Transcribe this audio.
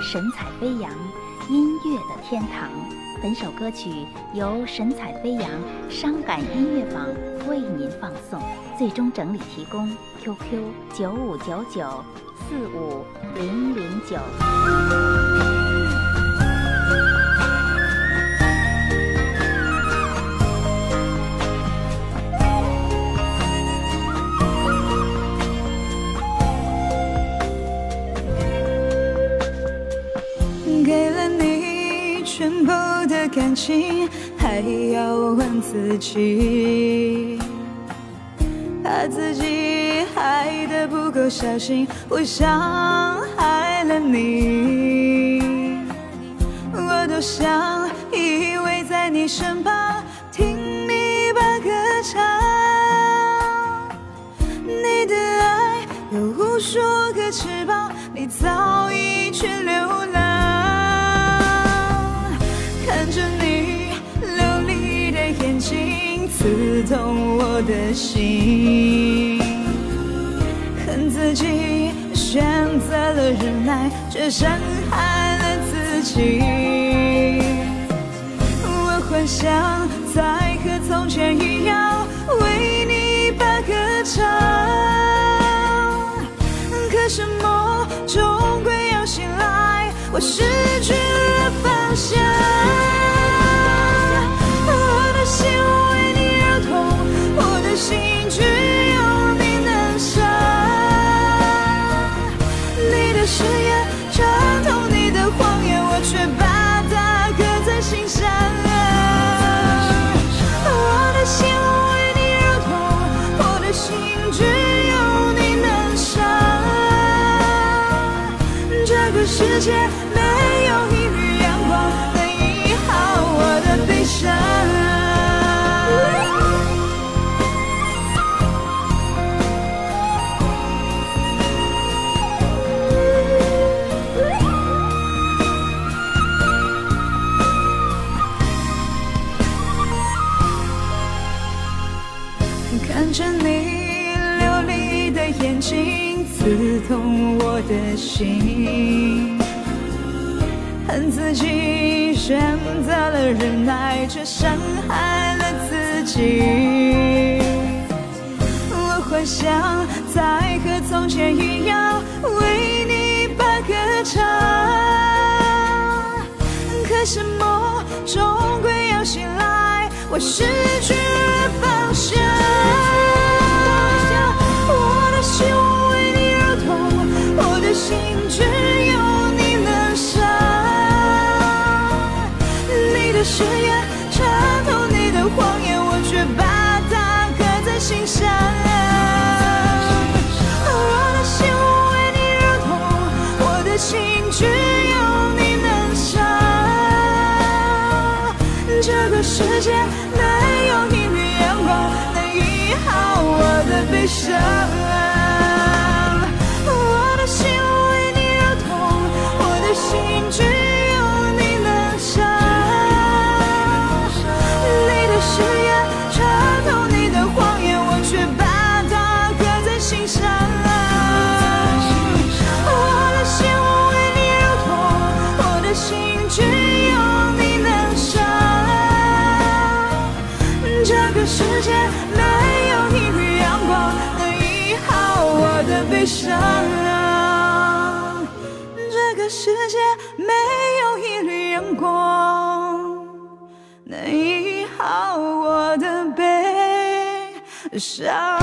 神采飞扬，音乐的天堂。本首歌曲由神采飞扬伤感音乐榜为您放送，最终整理提供 QQ 九五九九四五零零九。全部的感情，还要问自己，怕自己爱的不够小心，我伤害了你。我多想依偎在你身旁，听你把歌唱。你的爱有无数个翅膀，你早已去流浪。看着你流离的眼睛，刺痛我的心。恨自己选择了忍耐，却伤害了自己。我幻想再和从前一样为你把歌唱，可是梦终归要醒来，我失界没有一缕阳光能医好我的悲伤。看着你流离的眼睛，刺痛我的心。恨自己选择了忍耐，却伤害了自己。我幻想再和从前一样为你把歌唱，可是梦终归要醒来，我失去誓言穿透你的谎言，我却把它刻在心上。我的心为你而痛，我的心只有你能伤。这个世界没有一缕阳光能医好我的悲伤。我的悲伤。这个世界没有一缕阳光能医好我的悲伤。